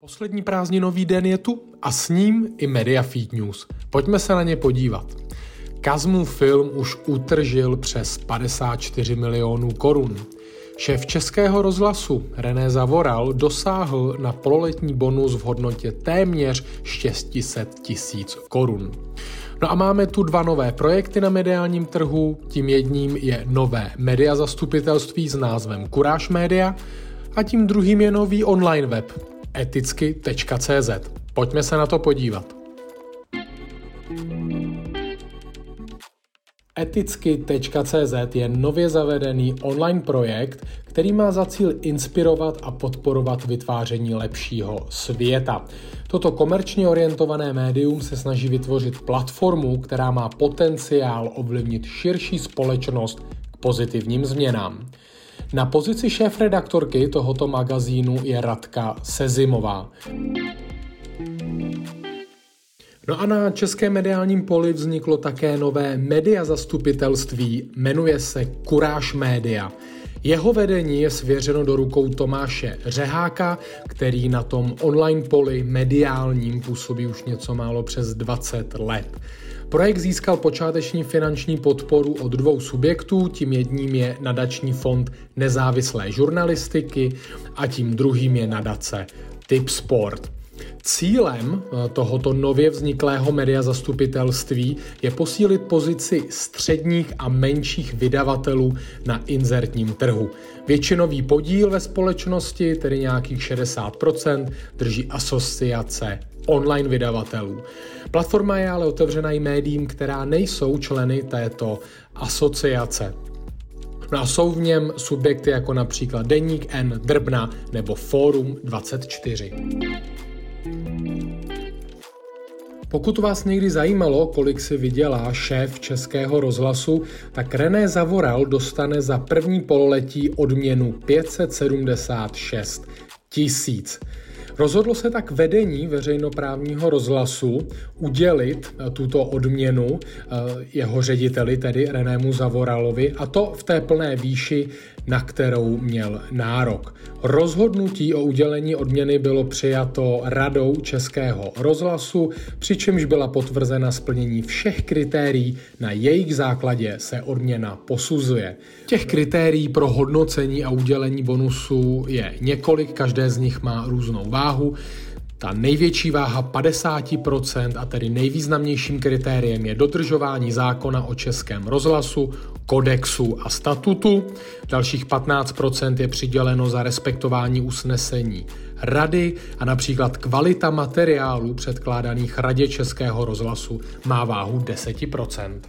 Poslední prázdninový den je tu a s ním i Media Feed News. Pojďme se na ně podívat. Kazmův film už utržil přes 54 milionů korun. Šéf Českého rozhlasu René Zavoral dosáhl na pololetní bonus v hodnotě téměř 600 tisíc korun. No a máme tu dva nové projekty na mediálním trhu. Tím jedním je nové media zastupitelství s názvem Kuráž Media a tím druhým je nový online web eticky.cz. Pojďme se na to podívat. Eticky.cz je nově zavedený online projekt, který má za cíl inspirovat a podporovat vytváření lepšího světa. Toto komerčně orientované médium se snaží vytvořit platformu, která má potenciál ovlivnit širší společnost k pozitivním změnám. Na pozici šéf-redaktorky tohoto magazínu je Radka Sezimová. No a na českém mediálním poli vzniklo také nové media zastupitelství, jmenuje se Kuráž Média. Jeho vedení je svěřeno do rukou Tomáše Řeháka, který na tom online poli mediálním působí už něco málo přes 20 let. Projekt získal počáteční finanční podporu od dvou subjektů, tím jedním je nadační fond nezávislé žurnalistiky a tím druhým je nadace Tip Sport. Cílem eh, tohoto nově vzniklého media zastupitelství je posílit pozici středních a menších vydavatelů na inzertním trhu. Většinový podíl ve společnosti, tedy nějakých 60%, drží asociace online vydavatelů. Platforma je ale otevřena i médiím, která nejsou členy této asociace. No a jsou v něm subjekty jako například Deník N, Drbna nebo Fórum 24. Pokud vás někdy zajímalo, kolik si vydělá šéf Českého rozhlasu, tak René Zavoral dostane za první pololetí odměnu 576 tisíc. Rozhodlo se tak vedení veřejnoprávního rozhlasu udělit eh, tuto odměnu eh, jeho řediteli, tedy Renému Zavoralovi, a to v té plné výši, na kterou měl nárok. Rozhodnutí o udělení odměny bylo přijato radou Českého rozhlasu, přičemž byla potvrzena splnění všech kritérií, na jejich základě se odměna posuzuje. Těch kritérií pro hodnocení a udělení bonusu je několik, každé z nich má různou váhu. Ta největší váha 50% a tedy nejvýznamnějším kritériem je dodržování zákona o českém rozhlasu, kodexu a statutu. Dalších 15% je přiděleno za respektování usnesení rady a například kvalita materiálů předkládaných radě českého rozhlasu má váhu 10%.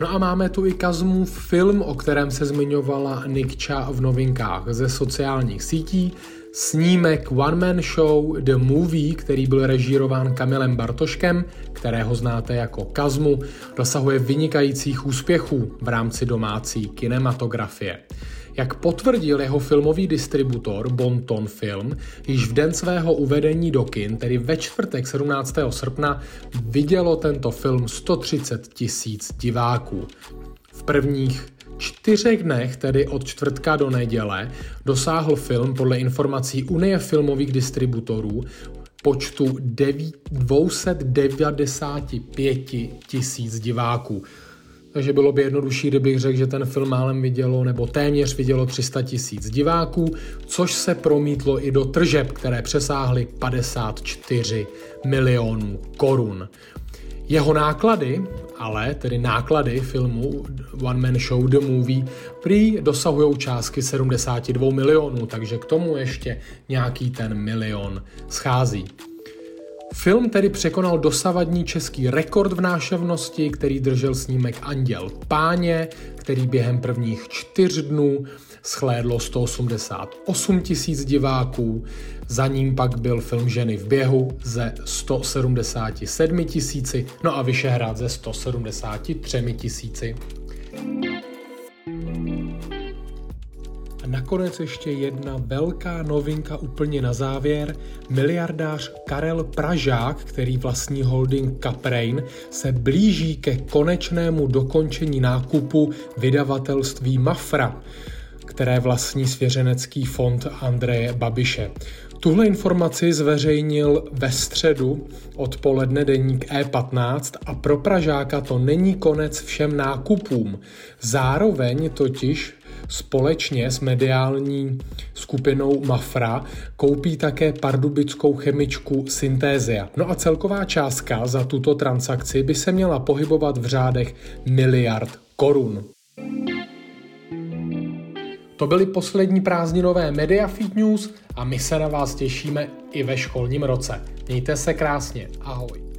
No a máme tu i Kazmův film, o kterém se zmiňovala Nikča v novinkách ze sociálních sítí. Snímek One Man Show The Movie, který byl režírován Kamilem Bartoškem, kterého znáte jako Kazmu, dosahuje vynikajících úspěchů v rámci domácí kinematografie. Jak potvrdil jeho filmový distributor Bonton Film, již v den svého uvedení do kin, tedy ve čtvrtek 17. srpna, vidělo tento film 130 tisíc diváků. V prvních čtyřech dnech, tedy od čtvrtka do neděle, dosáhl film podle informací Unie filmových distributorů počtu 295 tisíc diváků. Takže bylo by jednodušší, kdybych řekl, že ten film málem vidělo nebo téměř vidělo 300 tisíc diváků, což se promítlo i do tržeb, které přesáhly 54 milionů korun. Jeho náklady, ale tedy náklady filmu One Man Show The Movie, prý dosahují částky 72 milionů, takže k tomu ještě nějaký ten milion schází. Film tedy překonal dosavadní český rekord v náševnosti, který držel snímek Anděl Páně, který během prvních čtyř dnů schlédlo 188 tisíc diváků, za ním pak byl film Ženy v běhu ze 177 tisíci, no a Vyšehrad ze 173 tisíci. Nakonec ještě jedna velká novinka úplně na závěr. Miliardář Karel Pražák, který vlastní holding Caprain, se blíží ke konečnému dokončení nákupu vydavatelství Mafra. které vlastní svěřenecký fond Andreje Babiše. Tuhle informaci zveřejnil ve středu odpoledne deník E15 a pro Pražáka to není konec všem nákupům. Zároveň totiž společně s mediální skupinou Mafra koupí také pardubickou chemičku Syntézia. No a celková částka za tuto transakci by se měla pohybovat v řádech miliard korun. To byly poslední prázdninové Media Feed News a my se na vás těšíme i ve školním roce. Mějte se krásně. Ahoj.